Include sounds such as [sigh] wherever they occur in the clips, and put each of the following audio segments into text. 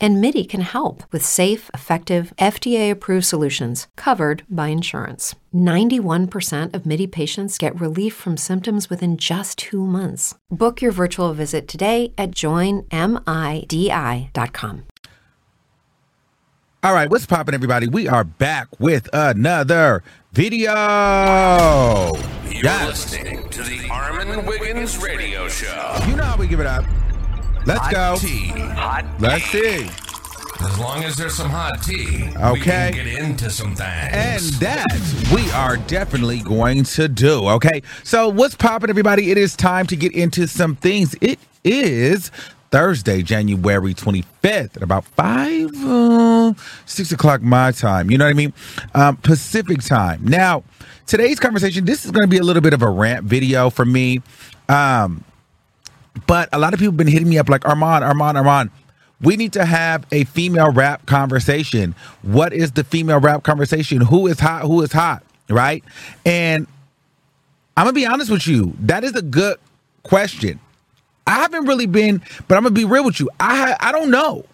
And MIDI can help with safe, effective, FDA approved solutions covered by insurance. 91% of MIDI patients get relief from symptoms within just two months. Book your virtual visit today at joinmidi.com. All right, what's popping, everybody? We are back with another video. You're Yes. listening to the Armin Wiggins Radio Show. You know how we give it up. Let's go. Tea. Hot Let's see. As long as there's some hot tea, we Okay. can get into some things. And that we are definitely going to do. Okay. So, what's popping, everybody? It is time to get into some things. It is Thursday, January 25th at about 5, uh, 6 o'clock my time. You know what I mean? Um, Pacific time. Now, today's conversation, this is going to be a little bit of a rant video for me. Um, but a lot of people have been hitting me up like Armand, Armand, Armand. We need to have a female rap conversation. What is the female rap conversation? Who is hot? Who is hot? Right? And I'm gonna be honest with you. That is a good question. I haven't really been, but I'm gonna be real with you. I I don't know.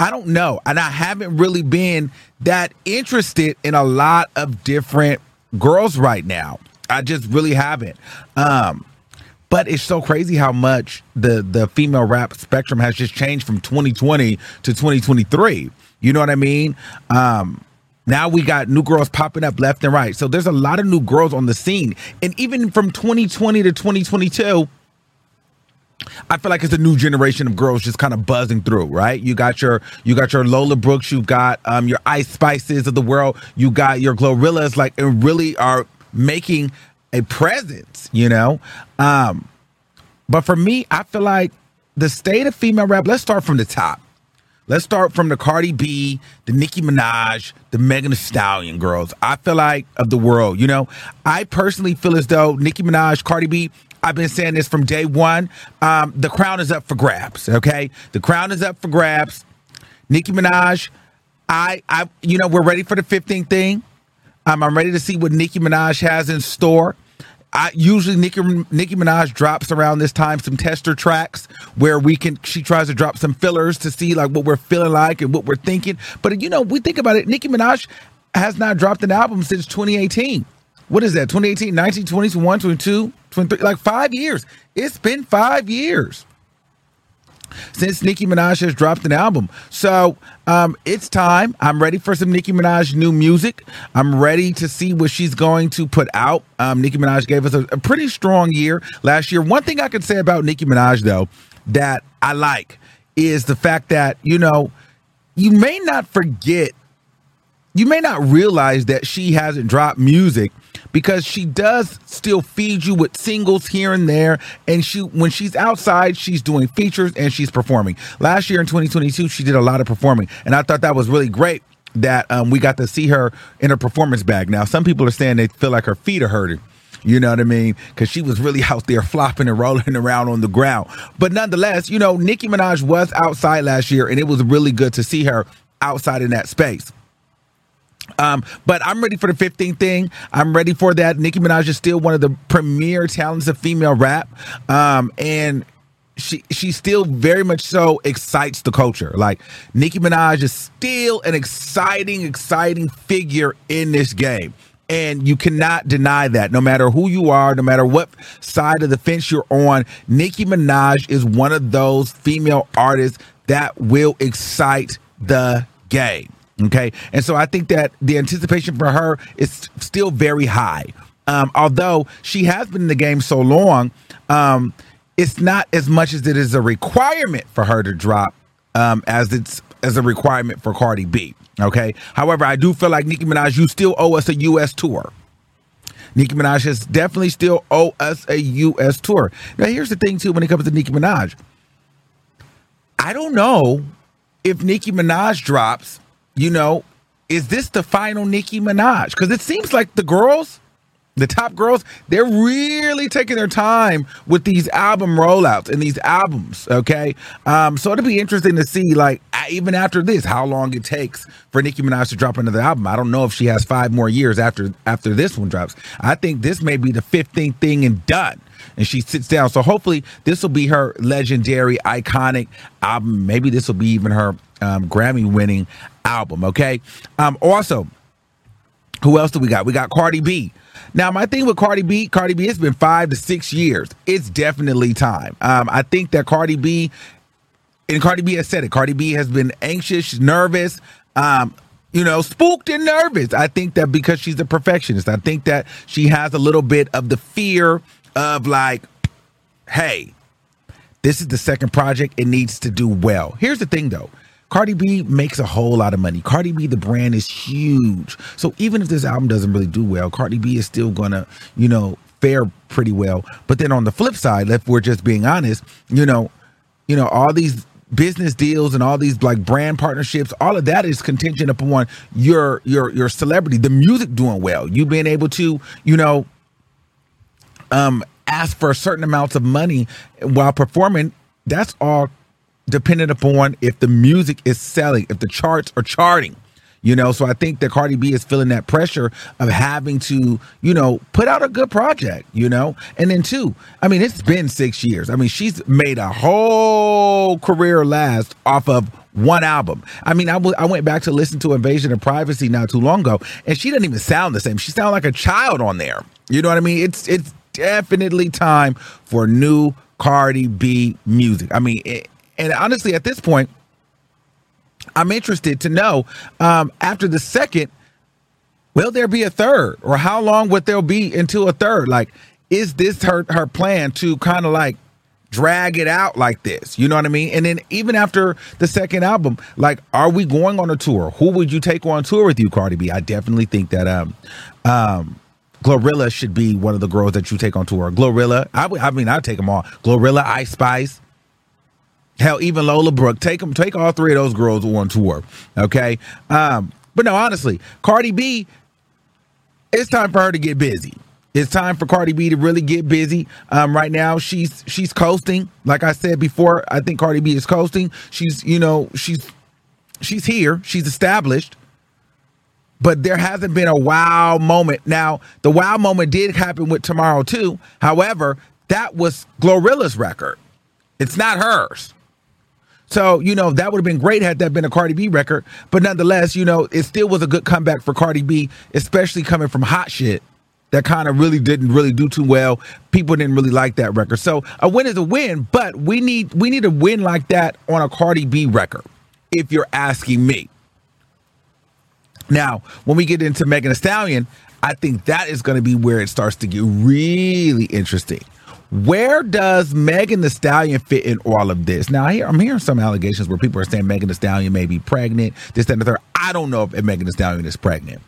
I don't know, and I haven't really been that interested in a lot of different girls right now. I just really haven't. Um, but it's so crazy how much the the female rap spectrum has just changed from 2020 to 2023. You know what I mean? Um, now we got new girls popping up left and right. So there's a lot of new girls on the scene, and even from 2020 to 2022. I feel like it's a new generation of girls just kind of buzzing through, right? You got your you got your Lola Brooks, you got um your Ice Spices of the world, you got your Glorillas, like and really are making a presence, you know. Um, but for me, I feel like the state of female rap. Let's start from the top. Let's start from the Cardi B, the Nicki Minaj, the Megan Thee Stallion girls. I feel like of the world, you know. I personally feel as though Nicki Minaj, Cardi B. I've been saying this from day one. Um, the crown is up for grabs. Okay, the crown is up for grabs. Nicki Minaj, I, I, you know, we're ready for the 15th thing. Um, I'm ready to see what Nicki Minaj has in store. I usually Nicki Nicki Minaj drops around this time some tester tracks where we can she tries to drop some fillers to see like what we're feeling like and what we're thinking. But you know, we think about it, Nicki Minaj has not dropped an album since 2018. What is that? 2018, 19, 20, 21, 22, 23, like 5 years. It's been 5 years since Nicki Minaj has dropped an album. So um, it's time. I'm ready for some Nicki Minaj new music. I'm ready to see what she's going to put out. Um, Nicki Minaj gave us a, a pretty strong year last year. One thing I could say about Nicki Minaj, though, that I like is the fact that, you know, you may not forget you may not realize that she hasn't dropped music because she does still feed you with singles here and there and she when she's outside she's doing features and she's performing last year in 2022 she did a lot of performing and i thought that was really great that um, we got to see her in her performance bag now some people are saying they feel like her feet are hurting you know what I mean? Because she was really [laughs] out there flopping and rolling around on the ground. But nonetheless, you know, Nicki Minaj was outside last year, and it was really good to see her outside in that space. Um, but I'm ready for the 15th thing. I'm ready for that. Nicki Minaj is still one of the premier talents of female rap. Um, and she she still very much so excites the culture. Like Nicki Minaj is still an exciting, exciting figure in this game. And you cannot deny that. No matter who you are, no matter what side of the fence you're on, Nicki Minaj is one of those female artists that will excite the game. Okay. And so I think that the anticipation for her is still very high. Um, although she has been in the game so long, um, it's not as much as it is a requirement for her to drop um, as it's as a requirement for Cardi B. Okay. However, I do feel like Nicki Minaj, you still owe us a U.S. tour. Nicki Minaj has definitely still owe us a U.S. tour. Now, here's the thing too. When it comes to Nicki Minaj, I don't know if Nicki Minaj drops. You know, is this the final Nicki Minaj? Because it seems like the girls the top girls, they're really taking their time with these album rollouts and these albums. Okay, um, so it'll be interesting to see, like, even after this, how long it takes for Nicki Minaj to drop another album. I don't know if she has five more years after after this one drops. I think this may be the fifteenth thing and done. And she sits down. So hopefully, this will be her legendary, iconic album. Maybe this will be even her um, Grammy winning album. Okay. Um, also, who else do we got? We got Cardi B. Now, my thing with Cardi B, Cardi B, it's been five to six years. It's definitely time. Um, I think that Cardi B, and Cardi B has said it, Cardi B has been anxious, nervous, um, you know, spooked and nervous. I think that because she's a perfectionist, I think that she has a little bit of the fear of like, hey, this is the second project. It needs to do well. Here's the thing though. Cardi B makes a whole lot of money. Cardi B, the brand is huge. So even if this album doesn't really do well, Cardi B is still gonna, you know, fare pretty well. But then on the flip side, if we're just being honest, you know, you know, all these business deals and all these like brand partnerships, all of that is contingent upon your your your celebrity, the music doing well, you being able to, you know, um ask for certain amounts of money while performing. That's all dependent upon if the music is selling, if the charts are charting. You know, so I think that Cardi B is feeling that pressure of having to, you know, put out a good project, you know? And then two, I mean, it's been six years. I mean, she's made a whole career last off of one album. I mean, I, w- I went back to listen to Invasion of Privacy not too long ago, and she doesn't even sound the same. She sounds like a child on there. You know what I mean? It's it's definitely time for new Cardi B music. I mean, it, and honestly, at this point, I'm interested to know um, after the second, will there be a third, or how long would there be until a third? Like, is this her her plan to kind of like drag it out like this? You know what I mean? And then even after the second album, like, are we going on a tour? Who would you take on tour with you, Cardi B? I definitely think that um um Glorilla should be one of the girls that you take on tour. Glorilla, I, I mean, I'd take them all. Glorilla, Ice Spice. Hell, even Lola Brooke, take them, take all three of those girls on tour. Okay. Um, but no, honestly, Cardi B, it's time for her to get busy. It's time for Cardi B to really get busy. Um, right now, she's she's coasting. Like I said before, I think Cardi B is coasting. She's you know she's she's here. She's established. But there hasn't been a wow moment. Now, the wow moment did happen with Tomorrow too. However, that was Glorilla's record. It's not hers. So, you know, that would have been great had that been a Cardi B record. But nonetheless, you know, it still was a good comeback for Cardi B, especially coming from hot shit that kind of really didn't really do too well. People didn't really like that record. So a win is a win, but we need we need a win like that on a Cardi B record, if you're asking me. Now, when we get into Megan Thee Stallion, I think that is going to be where it starts to get really interesting. Where does Megan Thee Stallion fit in all of this? Now, I I'm hearing some allegations where people are saying Megan Thee Stallion may be pregnant, this, that, and the third. I don't know if Megan Thee Stallion is pregnant.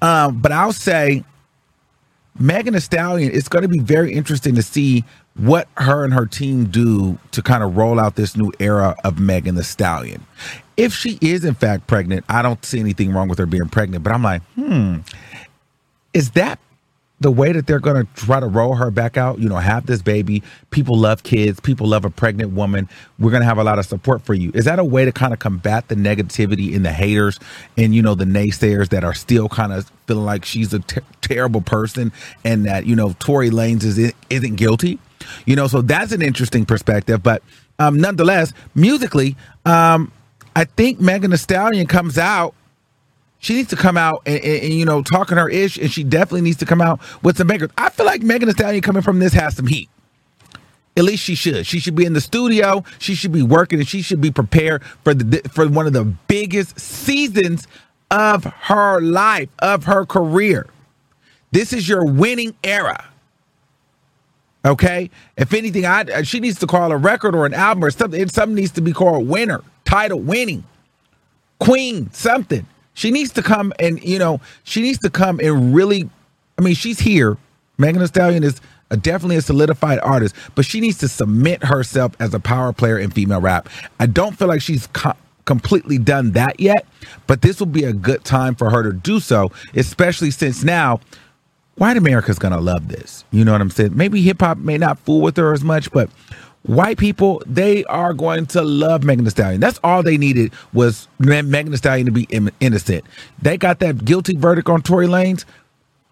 Um, but I'll say Megan Thee Stallion, it's going to be very interesting to see what her and her team do to kind of roll out this new era of Megan Thee Stallion. If she is in fact pregnant, I don't see anything wrong with her being pregnant, but I'm like, hmm, is that the way that they're going to try to roll her back out, you know, have this baby. People love kids. People love a pregnant woman. We're going to have a lot of support for you. Is that a way to kind of combat the negativity in the haters and, you know, the naysayers that are still kind of feeling like she's a ter- terrible person and that, you know, Tory Lanez is, isn't guilty? You know, so that's an interesting perspective. But um, nonetheless, musically, um, I think Megan Thee Stallion comes out she needs to come out and, and, and, you know talking her ish, and she definitely needs to come out with some bangers. I feel like Megan Thee Stallion coming from this has some heat. At least she should. She should be in the studio. She should be working, and she should be prepared for the for one of the biggest seasons of her life, of her career. This is your winning era. Okay. If anything, I uh, she needs to call a record or an album or something. Something needs to be called winner, title winning, queen, something. She needs to come and, you know, she needs to come and really, I mean, she's here. Megan Thee Stallion is a, definitely a solidified artist, but she needs to submit herself as a power player in female rap. I don't feel like she's co- completely done that yet, but this will be a good time for her to do so, especially since now white America's gonna love this. You know what I'm saying? Maybe hip hop may not fool with her as much, but white people they are going to love Megan Thee Stallion. That's all they needed was Megan Thee Stallion to be innocent. They got that guilty verdict on Tory Lanez.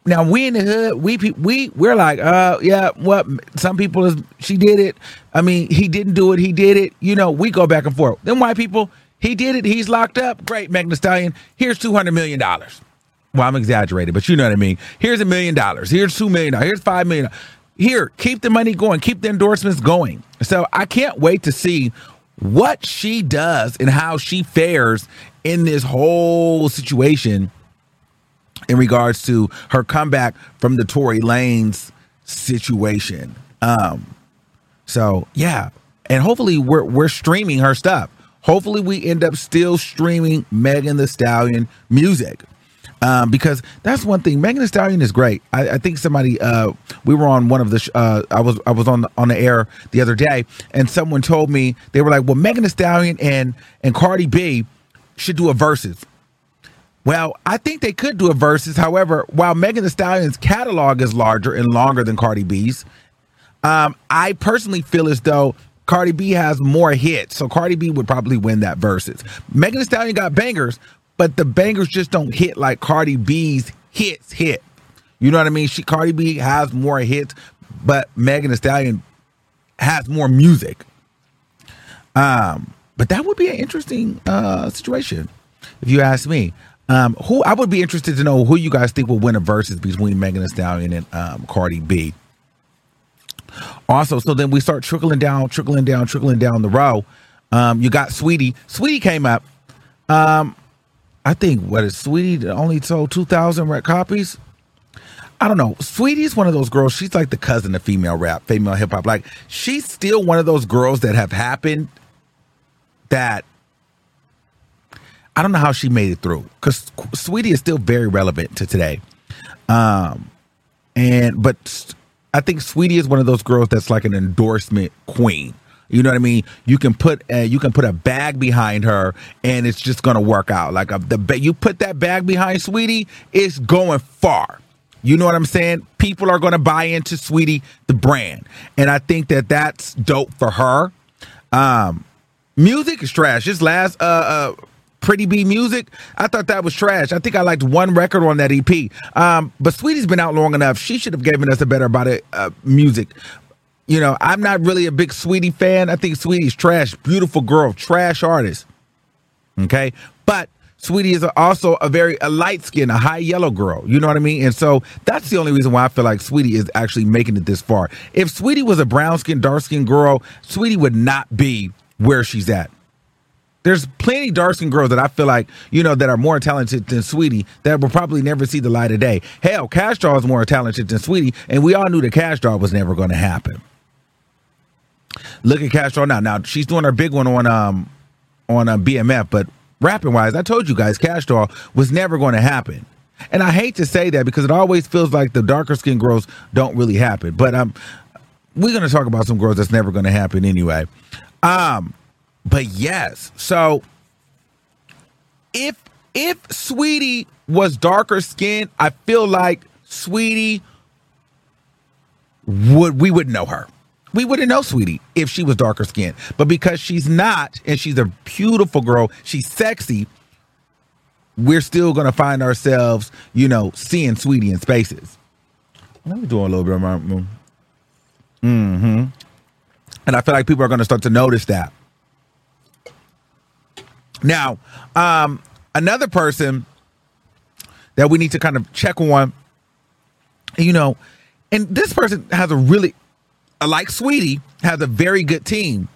Now we in the hood, we we we're like, uh, yeah, what? Some people is she did it. I mean, he didn't do it. He did it. You know, we go back and forth. Then white people, he did it. He's locked up. Great, Thee Stallion. Here's two hundred million dollars. Well, I'm exaggerating, but you know what I mean. Here's a million dollars. Here's two million. Here's five million. Here, keep the money going. Keep the endorsements going. So I can't wait to see what she does and how she fares in this whole situation in regards to her comeback from the Tory Lanez situation. Um, so yeah, and hopefully we're we're streaming her stuff. Hopefully we end up still streaming Megan Thee Stallion music. Um, because that's one thing. Megan Thee Stallion is great. I, I think somebody uh, we were on one of the sh- uh, I was I was on the, on the air the other day, and someone told me they were like, "Well, Megan Thee Stallion and and Cardi B should do a Verzuz." Well, I think they could do a Verzuz. However, while Megan Thee Stallion's catalog is larger and longer than Cardi B's, um, I personally feel as though Cardi B has more hits, so Cardi B would probably win that Verzuz. Megan Thee Stallion got bangers, but the bangers just don't hit like Cardi B's hits hit. You know what I mean? She Cardi B has more hits, but Megan Thee Stallion has more music. Um, but that would be an interesting uh, situation, if you ask me. Um, who I would be interested to know who you guys think will win a Verzuz between Megan Thee Stallion and um, Cardi B. Also, so then we start trickling down, trickling down, trickling down the row. Um, you got Saweetie. Saweetie came up. Um, I think what is Saweetie only sold two thousand copies. I don't know. Saweetie is one of those girls. She's like the cousin of female rap, female hip hop. Like she's still one of those girls that have happened that I don't know how she made it through because Saweetie is still very relevant to today. Um, and but I think Saweetie is one of those girls that's like an endorsement queen. You know what I mean? You can put a, you can put a bag behind her, and it's just gonna work out. Like a, the you put that bag behind Saweetie, it's going far. You know what I'm saying? People are gonna buy into Saweetie the brand, and I think that that's dope for her. Um, music is trash. This last uh, uh Pretty B Music. I thought that was trash. I think I liked one record on that EP. Um, but Saweetie's been out long enough. She should have given us a better it uh, music. You know, I'm not really a big Saweetie fan. I think Saweetie's trash. Beautiful girl, trash artist. Okay, but Saweetie is also a very a light skin, a high yellow girl. You know what I mean? And so that's the only reason why I feel like Saweetie is actually making it this far. If Saweetie was a brown skin, dark skin girl, Saweetie would not be where she's at. There's plenty dark skinned girls that I feel like, you know, that are more talented than Saweetie that will probably never see the light of day. Hell, Cash Doll is more talented than Saweetie, and we all knew that Cash Doll was never going to happen. Look at Cash Doll now. Now she's doing her big one on um on um, BMF, but rapping wise, I told you guys, Cash Doll was never going to happen. And I hate to say that because it always feels like the darker skinned girls don't really happen. But um, we're going to talk about some girls that's never going to happen anyway. Um, but yes, so if if Saweetie was darker skinned, I feel like Saweetie would we would know her. We wouldn't know Saweetie, if she was darker skinned. But because she's not, and she's a beautiful girl, she's sexy, we're still gonna find ourselves, you know, seeing Saweetie in spaces. Let me do a little bit of my mm-hmm. And I feel like people are gonna start to notice that. Now, um, another person that we need to kind of check on, you know, and this person has a really, like Saweetie, has a very good team.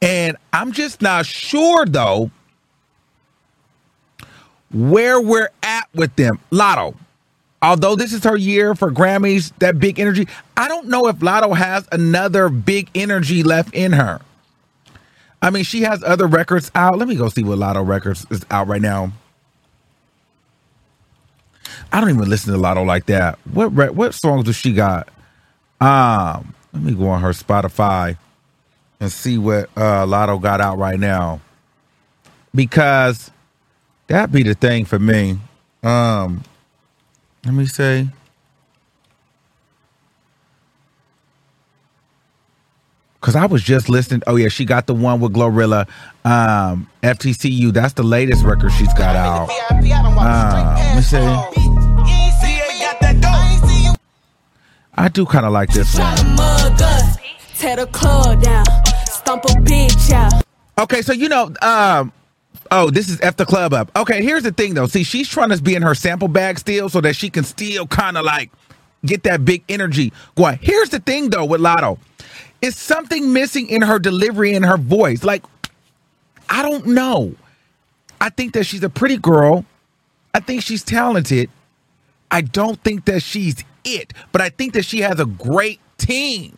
And I'm just not sure, though, where we're at with them. Latto, although this is her year for Grammys, that big energy, I don't know if Latto has another big energy left in her. I mean, she has other records out. Let me go see what Latto Records is out right now. I don't even listen to Latto like that. What what songs does she got? Um, let me go on her Spotify and see what uh, Latto got out right now. Because that be the thing for me. Um, let me say. Cause I was just listening. Oh yeah, she got the one with Glorilla, um, FTCU. That's the latest record she's got out. Um, let me see. I do kind of like this one. Tear the club down, stomp a bitch out. Okay, so you know, um, oh, this is F the club up. Okay, here's the thing though. See, she's trying to be in her sample bag still so that she can still kind of like get that big energy going. Here's the thing though with Latto. It's something missing in her delivery and her voice. Like, I don't know. I think that she's a pretty girl. I think she's talented. I don't think that she's it, but I think that she has a great team.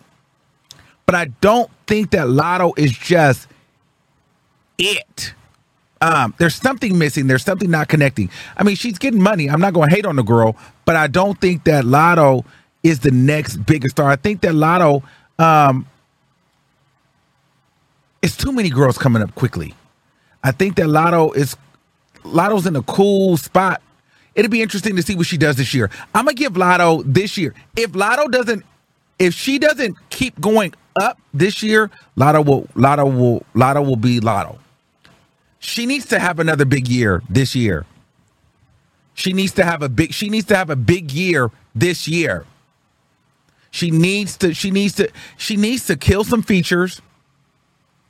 But I don't think that Latto is just it. Um, there's something missing. There's something not connecting. I mean, she's getting money. I'm not going to hate on the girl, but I don't think that Latto is the next biggest star. I think that Latto, um, it's too many girls coming up quickly. I think that Latto is Latto's in a cool spot. It'll be interesting to see what she does this year. I'm gonna give Latto this year. If Latto doesn't, if she doesn't keep going up this year, Latto will Latto will Latto will be Latto. She needs to have another big year this year. She needs to have a big she needs to have a big year this year. She needs to she needs to she needs to kill some features.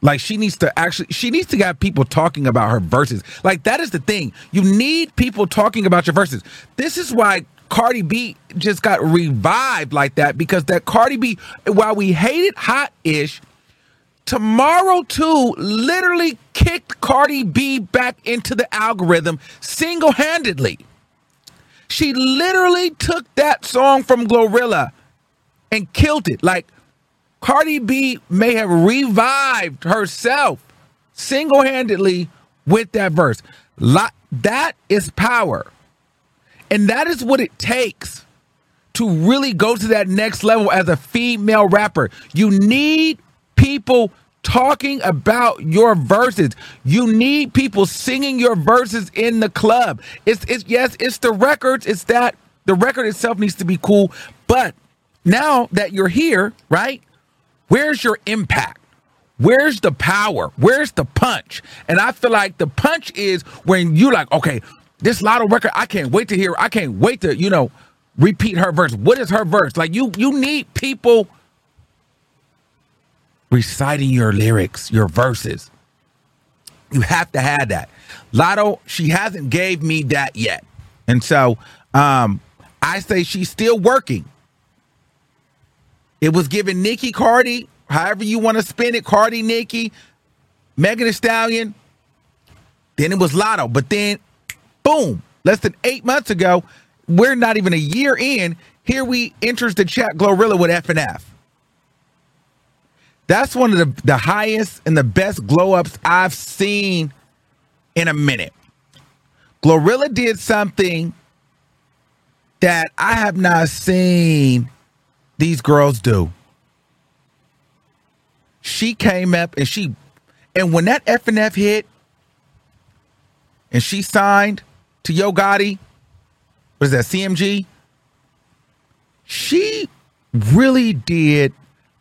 Like she needs to actually she needs to have people talking about her verses. Like that is the thing. You need people talking about your verses. This is why Cardi B just got revived like that because that Cardi B while we hated hot ish Tomorrow 2 literally kicked Cardi B back into the algorithm single handedly. She literally took that song from Glorilla and killed it. Like Cardi B may have revived herself single handedly with that verse. That is power. And that is what it takes to really go to that next level as a female rapper. You need people talking about your verses. You need people singing your verses in the club. It's it's yes, it's the records, it's that the record itself needs to be cool, but now that you're here, right? Where's your impact? Where's the power? Where's the punch? And I feel like the punch is when you like, okay, this Latto record, I can't wait to hear. I can't wait to, you know, repeat her verse. What is her verse? Like you you need people reciting your lyrics, your verses. You have to have that. Latto, she hasn't gave me that yet. And so um I say she's still working. It was given Nicki Cardi, however you want to spin it, Cardi, Nicki, Megan Thee Stallion. Then it was Latto. But then, boom, less than eight months ago, we're not even a year in. Here we enters the chat Glorilla with FNF. That's one of the, the highest and the best glow ups I've seen in a minute. Glorilla did something that I have not seen these girls do. She came up and she, and when that FNF hit, and she signed to Yo Gotti, what is that, CMG? She really did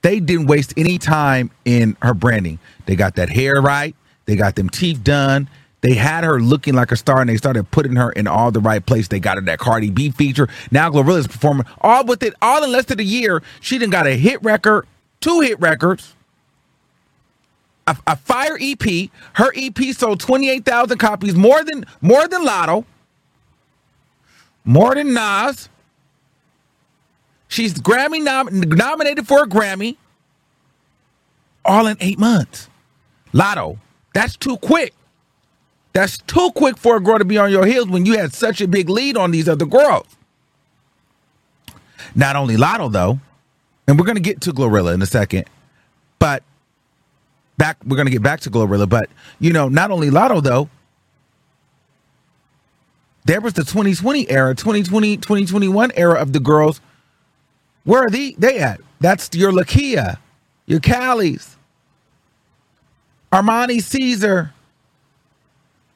they didn't waste any time in her branding. They got that hair right. They got them teeth done. They had her looking like a star, and they started putting her in all the right place. They got her that Cardi B feature. Now Glorilla's performing all with it, all in less than a year. She done got a hit record, two hit records, a, a fire EP. Her EP sold twenty eight thousand copies, more than more than Latto, more than Nas. She's Grammy nom- nominated for a Grammy. All in eight months. Latto, that's too quick. That's too quick for a girl to be on your heels when you had such a big lead on these other girls. Not only Latto though, and we're gonna get to Glorilla in a second, but back we're gonna get back to Glorilla, but you know, not only Latto though, there was the 2020 era, 2020, 2021 era of the girls where are they, they at? That's your Lakeyah, your Kali's, Armani Caesar,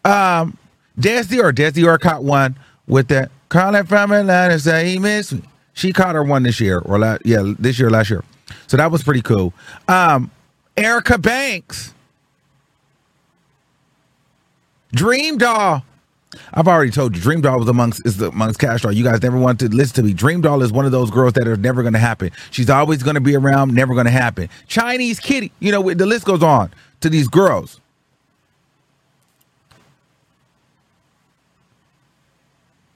um, Des or Des or caught one with that. Calling from Atlanta, say he missed me. She caught her one this year, or la- yeah, this year, last year. So that was pretty cool. Um, Erica Banks. Dream Doll. I've already told you, Dream Doll was amongst is the, amongst Cash Doll. You guys never wanted to listen to me. Dream Doll is one of those girls that are never going to happen. She's always going to be around, never going to happen. Chinese Kitty, you know, the list goes on to these girls.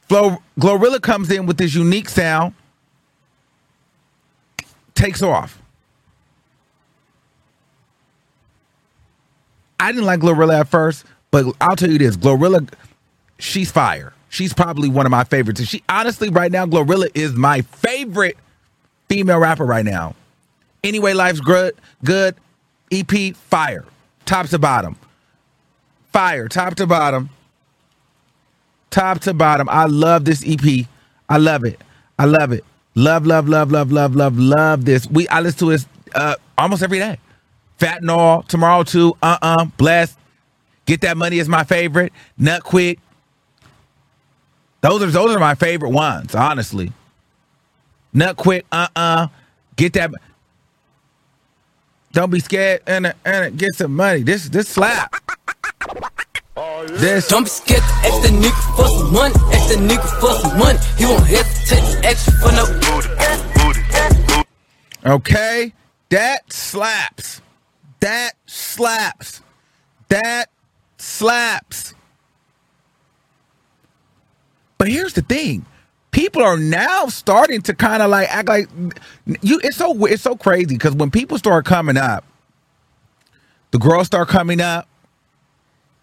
Flo, Glorilla comes in with this unique sound, takes off. I didn't like Glorilla at first, but I'll tell you this: Glorilla, she's fire. She's probably one of my favorites. And she honestly, right now, Glorilla is my favorite female rapper right now. Anyway, life's good. Good. EP fire, top to bottom. Fire, top to bottom. Top to bottom. I love this EP. I love it. I love it. Love, love, love, love, love, love, love this. We I listen to it uh, almost every day. Fat and all, tomorrow too. Uh uh Blessed. Get that money is my favorite. Nut quick. Those are those are my favorite ones, honestly. Nut quick. Uh uh Get that. Don't be scared and and get some money. This this slap. This Don't be scared to ask the nigga for some money. Ask the nigga for some money. He won't hesitate to ask you for no. Okay, that slaps. That slaps. That slaps. But here's the thing. People are now starting to kind of like act like you it's so it's so crazy because when people start coming up, the girls start coming up,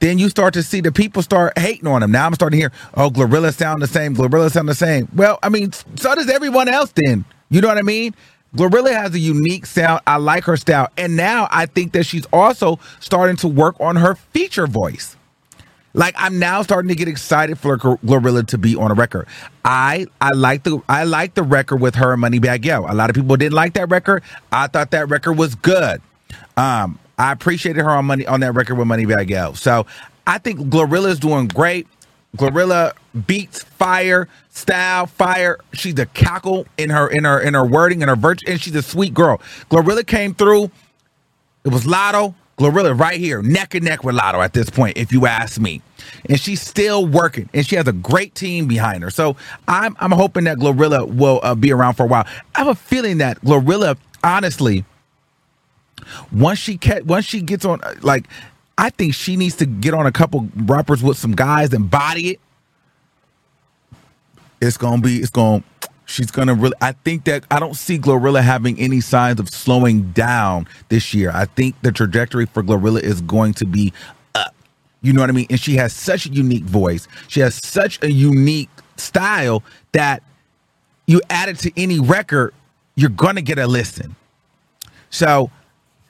then you start to see the people start hating on them. Now I'm starting to hear, oh, Glorilla sound the same, Glorilla sound the same. Well, I mean, so does everyone else then. You know what I mean? Glorilla has a unique sound. I like her style. And now I think that she's also starting to work on her feature voice. Like I'm now starting to get excited for Glorilla to be on a record. I I like the I like the record with her and Moneybag Yo. A lot of people didn't like that record. I thought that record was good. Um, I appreciated her on money on that record with Moneybag Yo. So I think Glorilla is doing great. Glorilla beats fire, style fire. She's a cackle in her in her in her wording and her virtue, and she's a sweet girl. Glorilla came through. It was Latto, Glorilla right here, neck and neck with Latto at this point, if you ask me. And she's still working, and she has a great team behind her. So I'm I'm hoping that Glorilla will uh, be around for a while. I have a feeling that Glorilla, honestly, once she get once she gets on, like, I think she needs to get on a couple rappers with some guys and body it. It's gonna be. It's gonna. She's gonna really. I think that I don't see Glorilla having any signs of slowing down this year. I think the trajectory for Glorilla is going to be up. You know what I mean? And she has such a unique voice. She has such a unique style that you add it to any record, you're gonna get a listen. So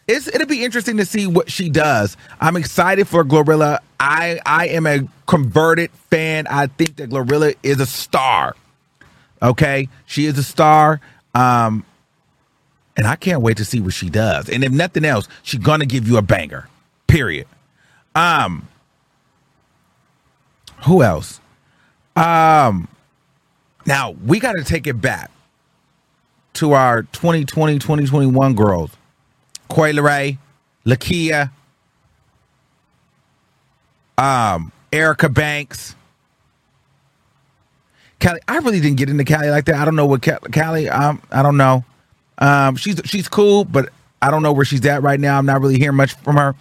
it's, it'll be interesting to see what she does. I'm excited for Glorilla. I I am a converted fan. I think that Glorilla is a star. Okay, she is a star. Um, and I can't wait to see what she does. And if nothing else, she's gonna give you a banger. Period. Um, who else? Um, now we got to take it back to our 2020 2021 girls. Coi Leray, Lakeyah, um, Erica Banks, Kali. I really didn't get into Kali like that. I don't know what Ca- Kali. Um, I don't know. Um, she's she's cool, but I don't know where she's at right now. I'm not really hearing much from her.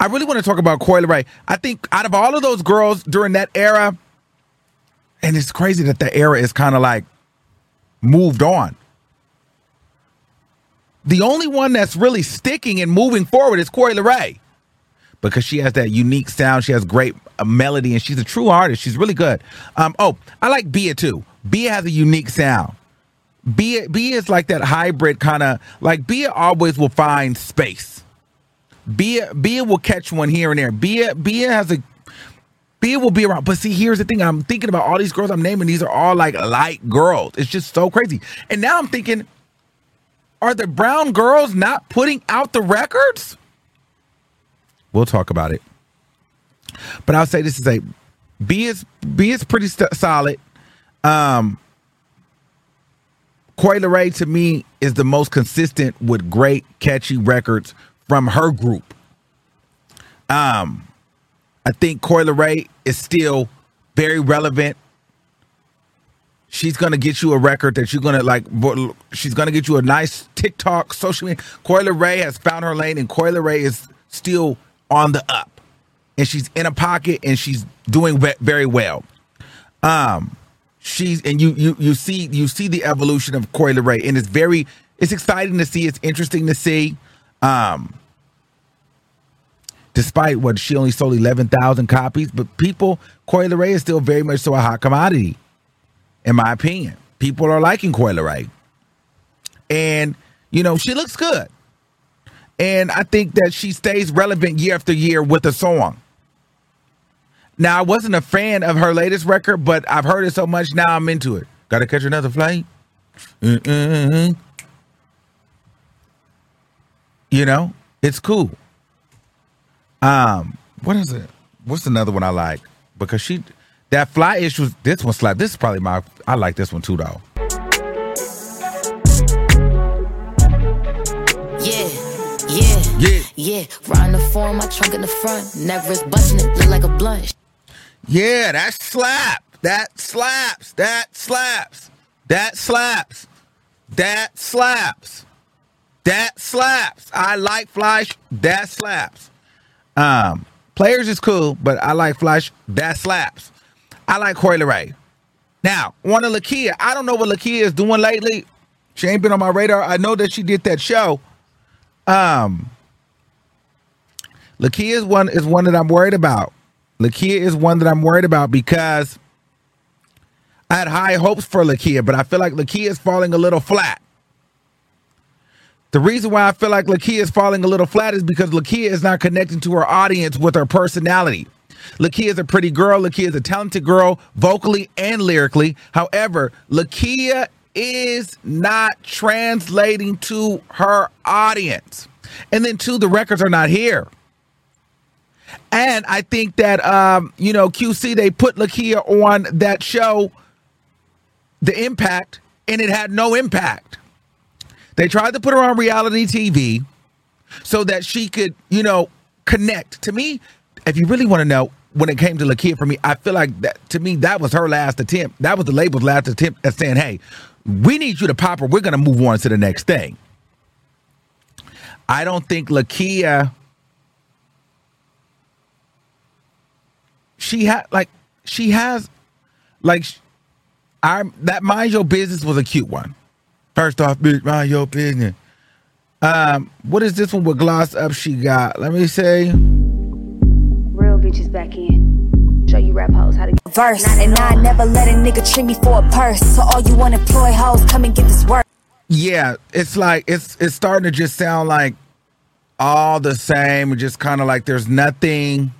I really want to talk about Coi Ray. I think out of all of those girls during that era, and it's crazy that the era is kind of like moved on. The only one that's really sticking and moving forward is Coi Leray because she has that unique sound. She has great uh, melody, and she's a true artist. She's really good. Um, oh, I like Bia too. Bia has a unique sound. Bia, Bia is like that hybrid kind of like Bia always will find space. Bia, Bia will catch one here and there. Bia, Bia has a Bia will be around. But see, here's the thing. I'm thinking about all these girls I'm naming. These are all like light girls. It's just so crazy. And now I'm thinking, are the brown girls not putting out the records? We'll talk about it. But I'll say this is a B is B is pretty st- solid. Um Coi Leray to me is the most consistent with great catchy records from her group. Um, I think Coi Ray is still very relevant. She's gonna get you a record that you're gonna like. She's gonna get you a nice TikTok, social media. Coi Ray has found her lane, and Coi Ray is still on the up, and she's in a pocket, and she's doing very well. Um, she's and you you you see you see the evolution of Coi Ray, and it's very it's exciting to see. It's interesting to see. Um, despite what she only sold 11,000 copies, but people, Coi Leray is still very much so a hot commodity, in my opinion. People are liking Coi Leray. And, you know, she looks good. And I think that she stays relevant year after year with a song. Now, I wasn't a fan of her latest record, but I've heard it so much now I'm into it. Gotta catch another flight. Mm-mm-mm. You know, it's cool. Um, what is it? What's another one I like? Because she that fly issue. This one slap. This is probably my. I like this one too though. Yeah, yeah, Yeah. yeah. Riding the form, my trunk in the front. Never is busting it, look like a blunt. Yeah, that slap. That slaps. That slaps. That slaps. That slaps. That slaps. I like flash. That slaps. Um, players is cool, but I like Flash. That slaps. I like Coi Leray. Now, one of Lakeyah. I don't know what Lakeyah is doing lately. She ain't been on my radar. I know that she did that show. Um, Lakeyah is one is one that I'm worried about. Lakeyah is one that I'm worried about because I had high hopes for Lakeyah, but I feel like Lakeyah is falling a little flat. The reason why I feel like Lakeyah is falling a little flat is because Lakeyah is not connecting to her audience with her personality. Lakeyah is a pretty girl. Lakeyah is a talented girl, vocally and lyrically. However, Lakeyah is not translating to her audience. And then, two, the records are not here. And I think that, um, you know, QC, they put Lakeyah on that show, The Impact, and it had no impact. They tried to put her on reality TV so that she could, you know, connect. To me, if you really want to know, when it came to Lakeyah for me, I feel like that to me that was her last attempt. That was the label's last attempt at saying, "Hey, we need you to pop her. We're going to move on to the next thing." I don't think Lakeyah. She had like she has like I that mind your business was a cute one. First off, mind your business. Um, what is this one with gloss up she got? Let me say. Real bitches back in. Show you rap hoes how to get verse. And I never let a nigga treat me for a purse. So all you unemployed hoes, come and get this work. Yeah, it's like it's it's starting to just sound like all the same, just kind of like there's nothing.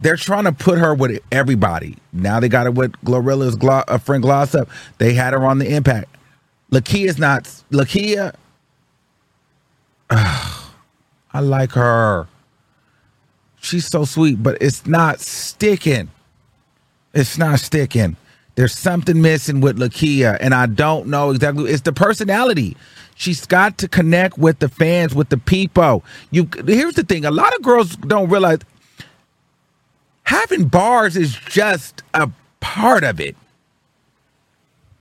They're trying to put her with everybody. Now they got it with Glorilla's glo- uh, friend Gloss up. They had her on the impact. Lakeyah's not Lakeyah. [sighs] I like her. She's so sweet, but it's not sticking. It's not sticking. There's something missing with Lakeyah, and I don't know exactly. It's the personality. She's got to connect with the fans, with the people. You here's the thing: a lot of girls don't realize having bars is just a part of it.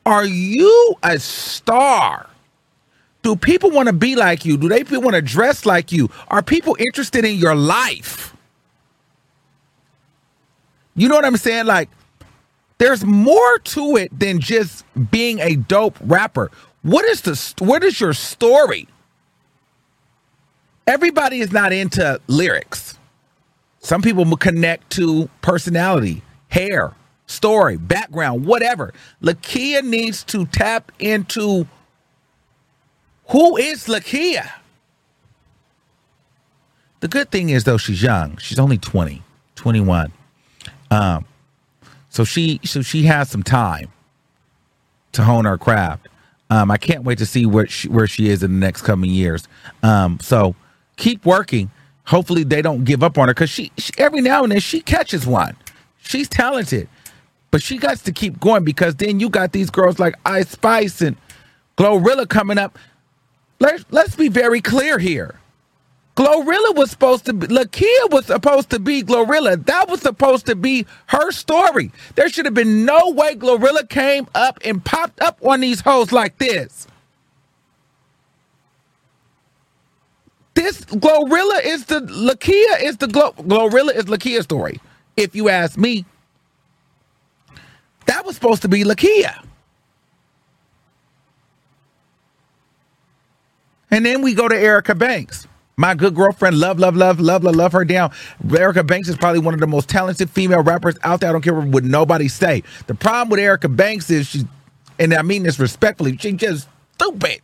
Are you a star? Do people want to be like you? Do they want to dress like you? Are people interested in your life? You know what I'm saying? Like, there's more to it than just being a dope rapper. What is the what is your story? Everybody is not into lyrics. Some people connect to personality, hair, story, background, whatever. Lakeyah needs to tap into who is Lakeyah. The good thing is though she's young. She's only 20, 21. Um so she so she has some time to hone her craft. Um I can't wait to see where she where she is in the next coming years. Um so keep working hopefully they don't give up on her because she, she, every now and then she catches one. She's talented, but she got to keep going because then you got these girls like Ice Spice and Glorilla coming up. let's let's be very clear here. Glorilla was supposed to be Lakeyah was supposed to be Glorilla. That was supposed to be her story. There should have been no way Glorilla came up and popped up on these hoes like this. This Glorilla is the Lakeyah is the Glo- Glorilla is Lakeyah's story. If you ask me, that was supposed to be Lakeyah. And then we go to Erica Banks. My good girlfriend, love, love, love, love, love, love her down. Erica Banks is probably one of the most talented female rappers out there. I don't care what nobody say. The problem with Erica Banks is she, and I mean this respectfully, she just stupid.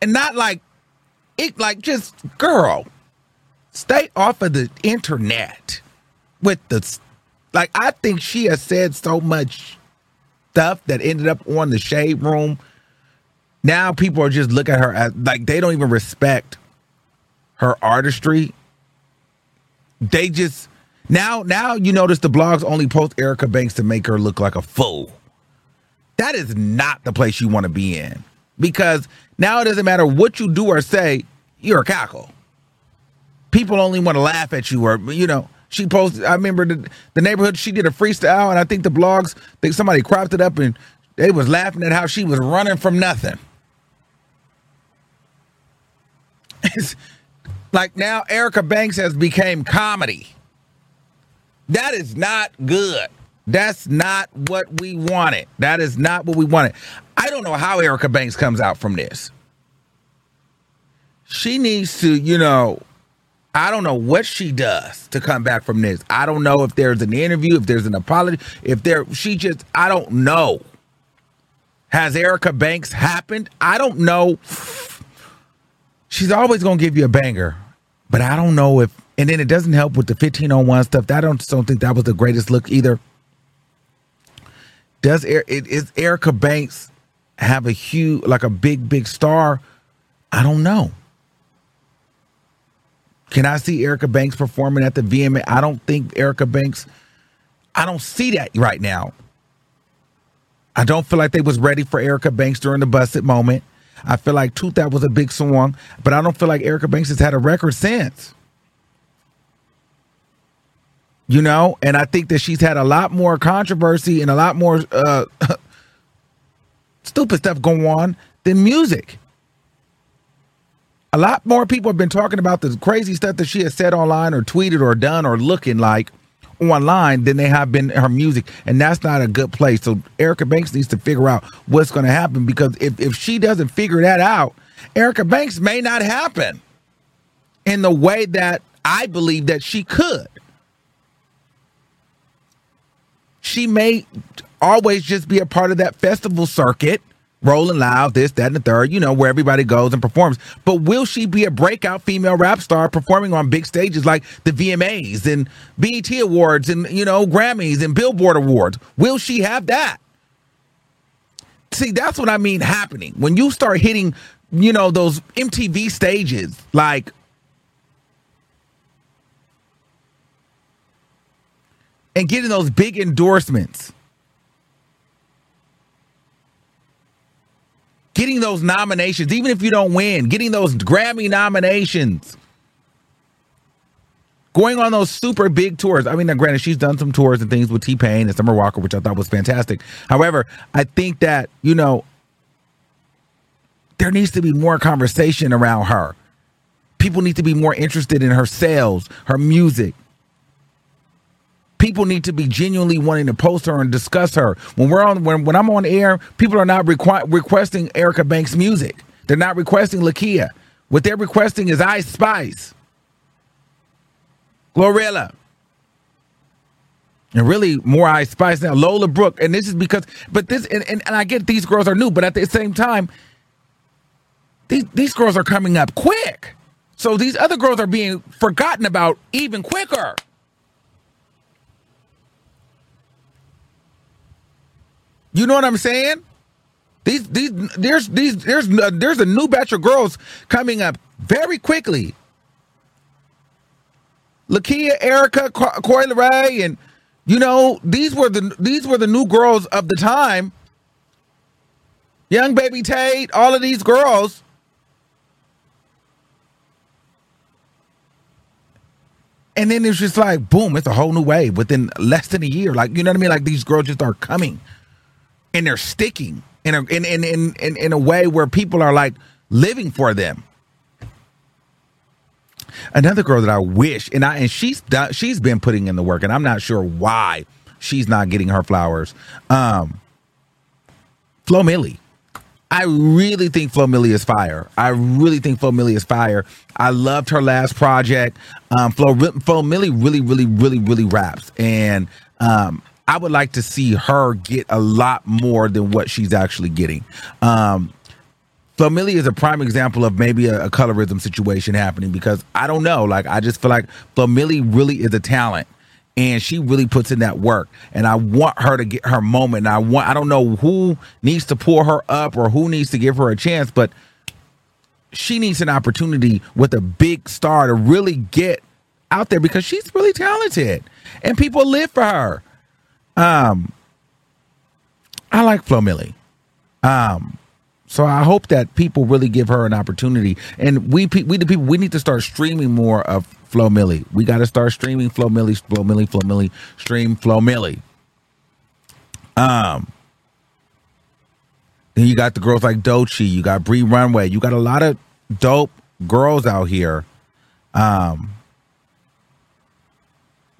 And not like it like just girl. Stay off of the internet with the like I think she has said so much stuff that ended up on the shade room now people are just looking at her as like they don't even respect her artistry. They just now now you notice the blogs only post Erica Banks to make her look like a fool. That is not the place you want to be in. Because now it doesn't matter what you do or say, you're a cackle. People only want to laugh at you or you know, she posted I remember the, the neighborhood she did a freestyle and I think the blogs think somebody cropped it up and they was laughing at how she was running from nothing. It's like now Erica Banks has become comedy. That is not good. That's not what we wanted. That is not what we wanted. I don't know how Erica Banks comes out from this. She needs to, you know, I don't know what she does to come back from this. I don't know if there's an interview, if there's an apology, if there she just I don't know. Has Erica Banks happened? I don't know she's always gonna give you a banger, but I don't know if. And then it doesn't help with the 1501 stuff. I don't don't think that was the greatest look either. Does is Erica Banks have a huge like a big big star? I don't know. Can I see Erica Banks performing at the VMA? I don't think Erica Banks. I don't see that right now. I don't feel like they was ready for Erica Banks during the Buss It moment. I feel like Tooth That was a big song, but I don't feel like Erica Banks has had a record since. You know, and I think that she's had a lot more controversy and a lot more uh, [laughs] stupid stuff going on than music. A lot more people have been talking about the crazy stuff that she has said online or tweeted or done or looking like online than they have been her music, and that's not a good place. So Erica Banks needs to figure out what's going to happen because if if she doesn't figure that out, Erica Banks may not happen in the way that I believe that she could. She may always just be a part of that festival circuit Rolling Loud, this, that, and the third, you know, where everybody goes and performs. But will she be a breakout female rap star performing on big stages like the VMAs and BET Awards and, you know, Grammys and Billboard Awards? Will she have that? See, that's what I mean happening. When you start hitting, you know, those MTV stages, like, and getting those big endorsements getting those nominations, even if you don't win, getting those Grammy nominations, going on those super big tours. I mean, now, granted, she's done some tours and things with T Pain and Summer Walker, which I thought was fantastic. However, I think that, you know, there needs to be more conversation around her. People need to be more interested in her sales, her music, people need to be genuinely wanting to post her and discuss her. When we're on, when, when I'm on air, people are not requ- requesting Erica Banks music. They're not requesting Lakeyah. What they're requesting is Ice Spice, Glorilla, and really more Ice Spice now. Lola Brooke, and this is because, but this, and, and, and I get these girls are new, but at the same time, these these girls are coming up quick. So these other girls are being forgotten about even quicker. You know what I'm saying? These these there's these there's uh, there's a new batch of girls coming up very quickly. Lakeyah, Erica, Coi Leray, and you know these were the these were the new girls of the time. young baby Tate, all of these girls. And then it's just like, boom, it's a whole new wave within less than a year. Like, you know what I mean? Like these girls just are coming and they're sticking in a in in in, in, in a way where people are like living for them. Another girl that I wish, and I and she's done, she's been putting in the work, and I'm not sure why she's not getting her flowers. Um, Flo Milli. I really think Flo Milli is fire. I really think Flo Milli is fire. I loved her last project. Um, Flo, Flo Milli really, really, really, really raps, and um, I would like to see her get a lot more than what she's actually getting. Um, Flo Milli is a prime example of maybe a, a, colorism situation happening because I don't know. Like I just feel like Flo Milli really is a talent and she really puts in that work. And I want her to get her moment. And I want I don't know who needs to pull her up or who needs to give her a chance, but she needs an opportunity with a big star to really get out there because she's really talented and people live for her. Um, I like Flo Milli. Um, so I hope that people really give her an opportunity, and we we the people we need to start streaming more of Flo Milli. We got to start streaming Flo Milli, Flo Milli, Flo Milli, stream Flo Milli. Um, then you got the girls like Doechii, you got Bree Runway, you got a lot of dope girls out here, um,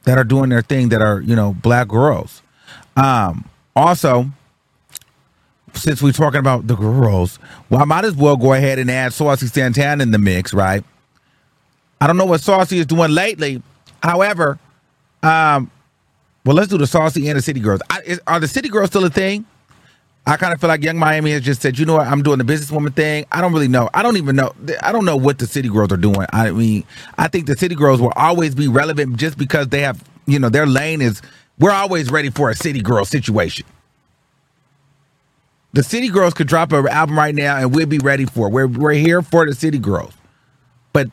that are doing their thing that are you know black girls. Um, also, since we're talking about the girls, well, I might as well go ahead and add Saucy Santana in the mix, right? I don't know what Saucy is doing lately. However, um, well, let's do the Saucy and the City Girls. I, is, are the City Girls still a thing? I kind of feel like Young Miami has just said, you know what, I'm doing the businesswoman thing. I don't really know. I don't even know. I don't know what the City Girls are doing. I mean, I think the City Girls will always be relevant just because they have, you know, their lane is we're always ready for a city girl situation. The City Girls could drop an album right now and we'll be ready for it. We're, we're here for the City Girls. But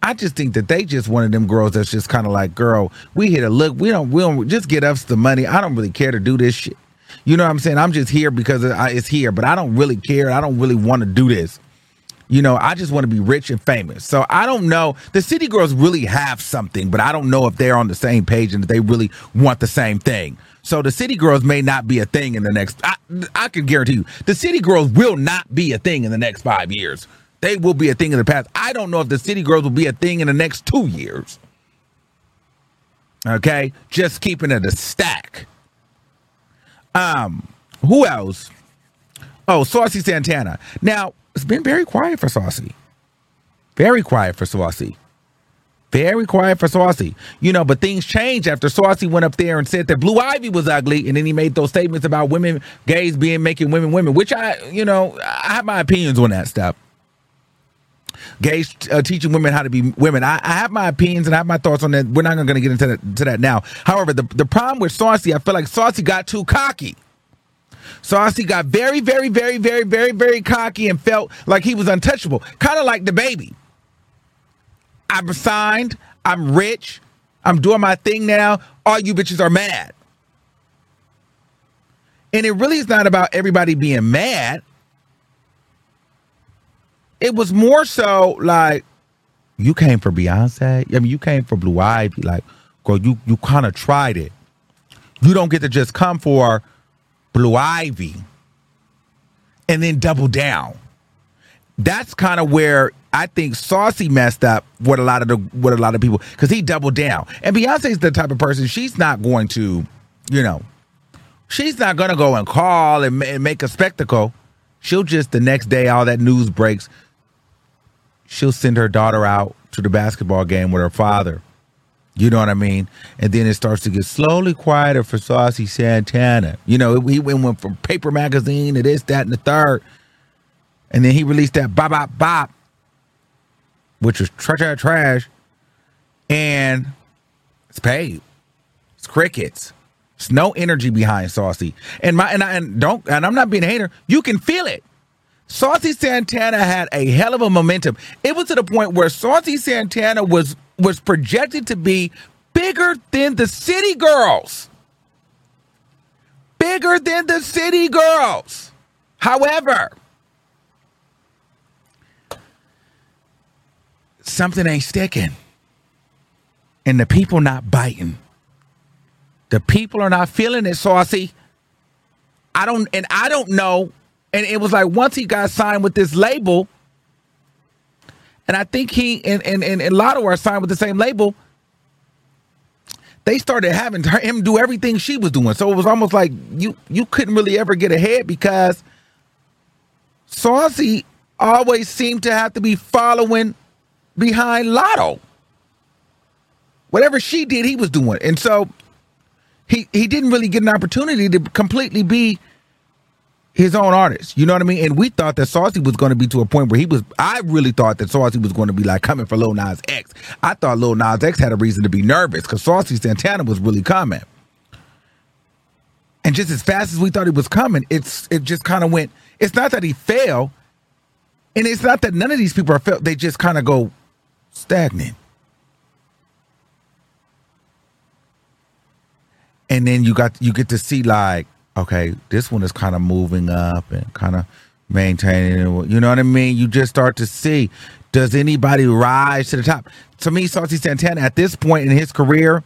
I just think that they just one of them girls that's just kind of like, girl, we hit a look. We don't, we don't just get us the money. I don't really care to do this shit. You know what I'm saying? I'm just here because it's here, but I don't really care. I don't really want to do this. You know, I just want to be rich and famous. So I don't know. The City Girls really have something, but I don't know if they're on the same page and if they really want the same thing. So the City Girls may not be a thing in the next. I, I can guarantee you, the City Girls will not be a thing in the next five years. They will be a thing in the past. I don't know if the City Girls will be a thing in the next two years. Okay, just keeping it a stack. Um, who else? Oh, Saucy Santana. Now, it's been very quiet for Saucy. Very quiet for Saucy. Very quiet for Saucy. You know, but things changed after Saucy went up there and said that Blue Ivy was ugly, and then he made those statements about women, gays being making women women, which I, you know, I have my opinions on that stuff. Gays uh, teaching women how to be women. I, I, have my opinions and I have my thoughts on that. We're not going to get into that, to that now. However, the, the problem with Saucy, I feel like Saucy got too cocky. Saucy got very, very, very, very, very, very cocky and felt like he was untouchable. Kind of like the baby. I'm signed. I'm rich. I'm doing my thing now. All you bitches are mad. And it really is not about everybody being mad. It was more so like, you came for Beyonce. I mean, you came for Blue Ivy. Like, girl, you you kind of tried it. You don't get to just come for Blue Ivy, and then double down. That's kind of where I think Saucy messed up with a lot of the with a lot of people because he doubled down. And Beyonce's the type of person she's not going to, you know, she's not going to go and call and, and make a spectacle. She'll just the next day all that news breaks. She'll send her daughter out to the basketball game with her father you know what I mean? And then it starts to get slowly quieter for Saucy Santana. You know, he went from Paper Magazine to this, that, and the third. And then he released that Bop Bop Bop, which was trash, trash. And it's paid. It's crickets. It's no energy behind Saucy. And my and I and don't and I'm not being a hater. You can feel it. Saucy Santana had a hell of a momentum. It was to the point where Saucy Santana was was projected to be bigger than the City Girls. Bigger than the City Girls. However, something ain't sticking. And the people not biting. The people are not feeling it, Saucy. I don't and I don't know. And it was like once he got signed with this label, and I think he and and, and, and Latto are signed with the same label. They started having him do everything she was doing, so it was almost like you you couldn't really ever get ahead because Saucy always seemed to have to be following behind Latto. Whatever she did, he was doing, and so he he didn't really get an opportunity to completely be his own artist. You know what I mean? And we thought that Saucy was going to be to a point where he was. I really thought that Saucy was going to be like coming for Lil Nas X. I thought Lil Nas X had a reason to be nervous because Saucy Santana was really coming. And just as fast as we thought he was coming, it's it just kind of went. It's not that he failed, and it's not that none of these people are failed. They just kind of go stagnant. And then you got you get to see like okay, this one is kind of moving up and kind of maintaining. You know what I mean? You just start to see does anybody rise to the top? To me, Saucy Santana at this point in his career,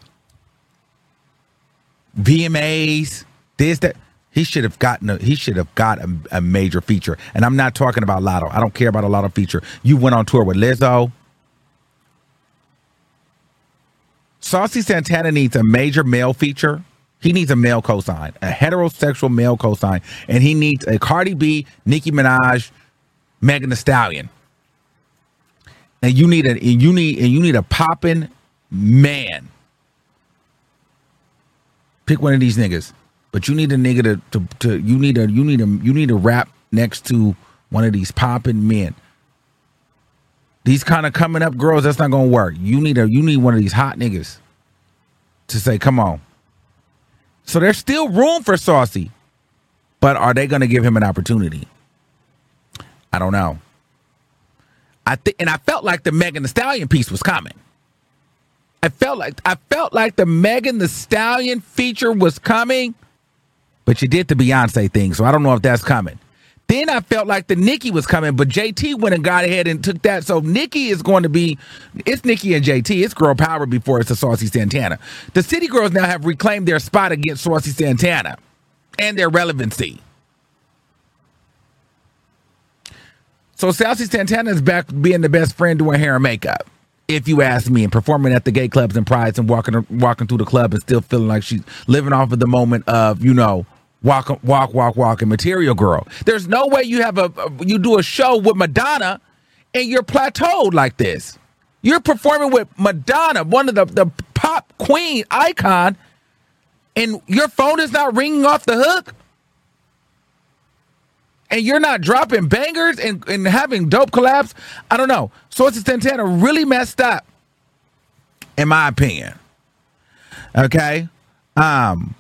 VMAs, this that he should have gotten a he should have got a, a major feature. And I'm not talking about Latto. I don't care about a Latto feature. You went on tour with Lizzo. Saucy Santana needs a major male feature. He needs a male cosign, a heterosexual male cosign, and he needs a Cardi B, Nicki Minaj, Megan Thee Stallion. And you need a and you need and you need a popping man. Pick one of these niggas, but you need a nigga to, to, to you need a you need a you need a rap next to one of these popping men. These kind of coming up girls, that's not gonna work. You need a you need one of these hot niggas to say, come on. So there's still room for Saucy, but are they going to give him an opportunity? I don't know. I think, and I felt like the Megan Thee Stallion piece was coming. I felt like I felt like the Megan Thee Stallion feature was coming, but you did the Beyonce thing, so I don't know if that's coming. Then I felt like the Nicki was coming, but JT went and got ahead and took that. So Nicki is going to be, it's Nicki and JT. It's girl power before it's a Saucy Santana. The City Girls now have reclaimed their spot against Saucy Santana and their relevancy. So Saucy Santana is back being the best friend doing hair and makeup. If you ask me, and performing at the gay clubs and prides and walking walking through the club and still feeling like she's living off of the moment of, you know, walk walk walk walk and material girl. There's no way you have a you do a show with madonna and you're plateaued like this. You're performing with madonna one of the the pop queen icon and your phone is not ringing off the hook. And you're not dropping bangers and, and having dope collabs i don't know. Saucy Santana really messed up in my opinion. Okay? Um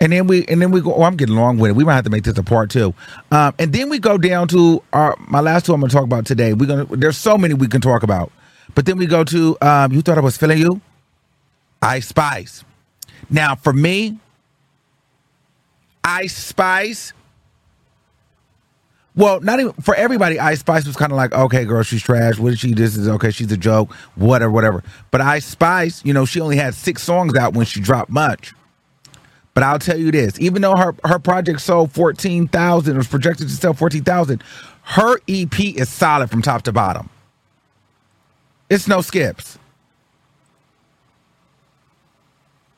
and then we and then we go. Oh, I'm getting long with it. We might have to make this a part two. Um, and then we go down to our my last two. I'm going to talk about today. We're gonna. There's so many we can talk about, but then we go to. Um, you thought I was feeling you. Ice Spice. Now for me, Ice Spice. Well, not even for everybody. Ice Spice was kind of like, okay, girl, she's trash. What is she? This is okay. She's a joke. Whatever, whatever. But Ice Spice, you know, she only had six songs out when she dropped much. But I'll tell you this: even though her her project sold fourteen thousand, was projected to sell fourteen thousand, her EP is solid from top to bottom. It's no skips.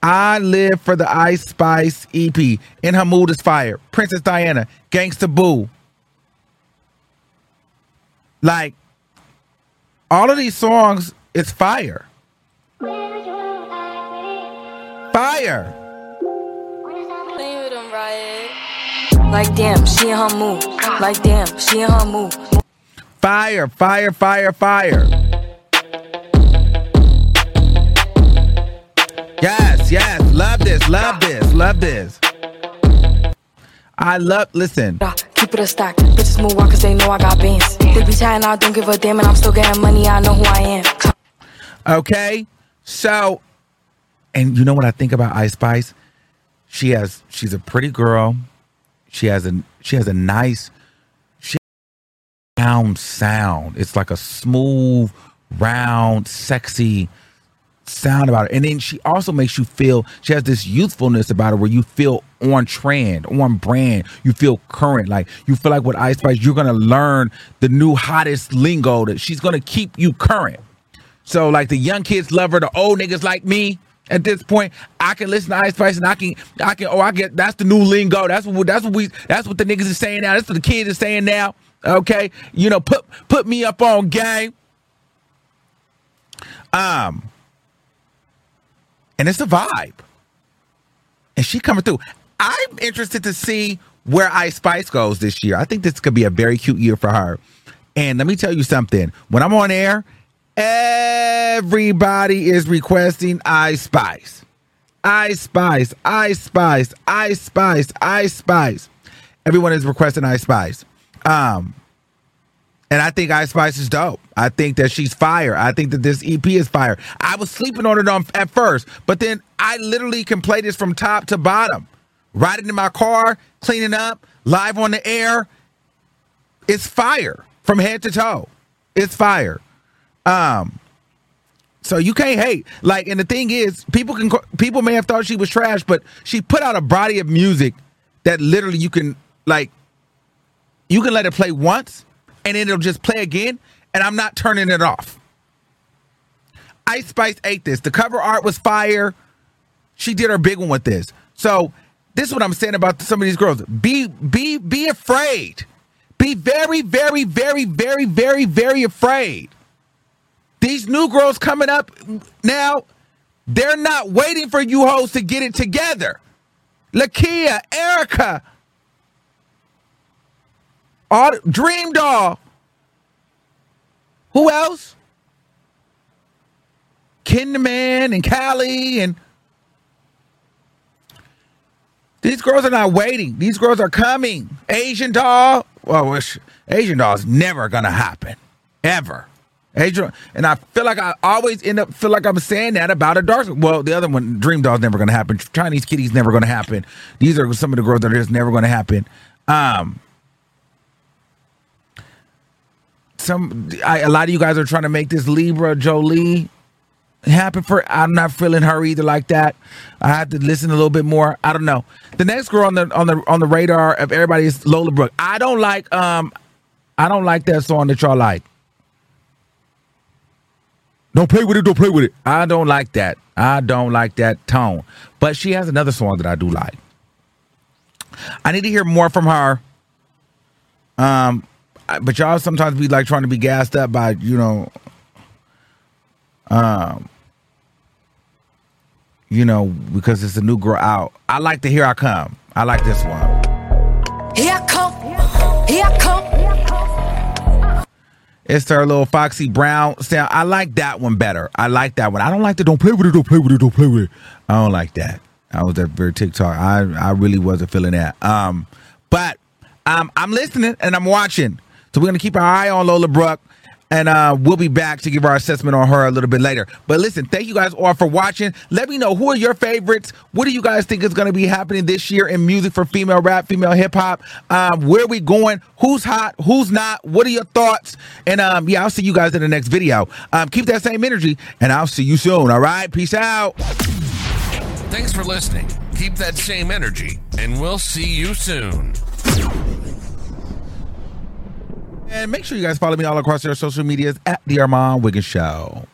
I live for the Ice Spice EP. In her mood is fire. Princess Diana, Gangsta Boo. Like all of these songs, it's fire. Fire. Like damn, she in her mood. Like damn, she in her mood. Fire, fire, fire, fire. Yes, yes. Love this, love this, love this. I love, listen. Keep it a stack. Bitches move on cause they know I got bands. They be chatting, I don't give a damn, and I'm still getting money, I know who I am. Okay? So, and you know what I think about Ice Spice? She has, she's a pretty girl she has a she has a nice round sound. It's like a smooth, round, sexy sound about it. And then she also makes you feel she has this youthfulness about her where you feel on trend, on brand. You feel current. Like you feel like with Ice Spice, you're gonna learn the new hottest lingo that she's gonna keep you current. So like the young kids love her, the old niggas like me. At this point, I can listen to Ice Spice and I can, I can, oh, I get that's the new lingo. That's what, that's what we, that's what the niggas is saying now. That's what the kids are saying now. Okay, you know, put put me up on game. Um, and it's a vibe. And she coming through. I'm interested to see where Ice Spice goes this year. I think this could be a very cute year for her. And let me tell you something. When I'm on air, everybody is requesting Ice Spice. Ice Spice, Ice Spice, Ice Spice, Ice Spice. Everyone is requesting Ice Spice. Um, and I think Ice Spice is dope. I think that she's fire. I think that this EP is fire. I was sleeping on it on, at first, but then I literally can play this from top to bottom. Riding in my car, cleaning up, live on the air. It's fire from head to toe. It's fire. Um, so you can't hate. Like, and the thing is, people can people may have thought she was trash, but she put out a body of music that literally you can like you can let it play once and then it'll just play again, and I'm not turning it off. Ice Spice ate this. The cover art was fire. She did her big one with this. So this is what I'm saying about some of these girls. Be be be afraid. Be very, very, very, very, very, very afraid. These new girls coming up now, they're not waiting for you hoes to get it together. Lakeyah, Erica, all, Dream Doll. Who else? Kinderman and Kali and these girls are not waiting. These girls are coming. Asian doll. Well, Asian doll is never gonna happen, ever. Asian, and I feel like I always end up feel like I'm saying that about a dark. Well, the other one, Dream Doll, is never gonna happen. Chinese Kitty's never gonna happen. These are some of the girls that are just never gonna happen. Um, some I, a lot of you guys are trying to make this Libra Jolie happen for I'm not feeling her either like that. I have to listen a little bit more. I don't know. The next girl on the on the on the radar of everybody is Lola Brooke. I don't like um I don't like that song that y'all like. Don't play with it, don't play with it. I don't like that. I don't like that tone. But she has another song that I do like. I need to hear more from her. Um but y'all sometimes be like trying to be gassed up by you know um you know because it's a new girl out i like to hear i come i like this one here i come here i come it's her little foxy brown sound i like that one better. I like that one. I don't like the don't play with it don't play with it don't play with it. I don't like that. I was that very tiktok. I i really wasn't feeling that. Um but um i'm listening and i'm watching. So we're to keep our eye on Lola Brooke. And uh, we'll be back to give our assessment on her a little bit later. But listen, thank you guys all for watching. Let me know who are your favorites. What do you guys think is going to be happening this year in music for female rap, female hip hop? Um, where are we going? Who's hot? Who's not? What are your thoughts? And um, yeah, I'll see you guys in the next video. Um, keep that same energy, and I'll see you soon. All right, peace out. Thanks for listening. Keep that same energy, and we'll see you soon. And make sure you guys follow me all across your social medias at the Armand Wiggins Show.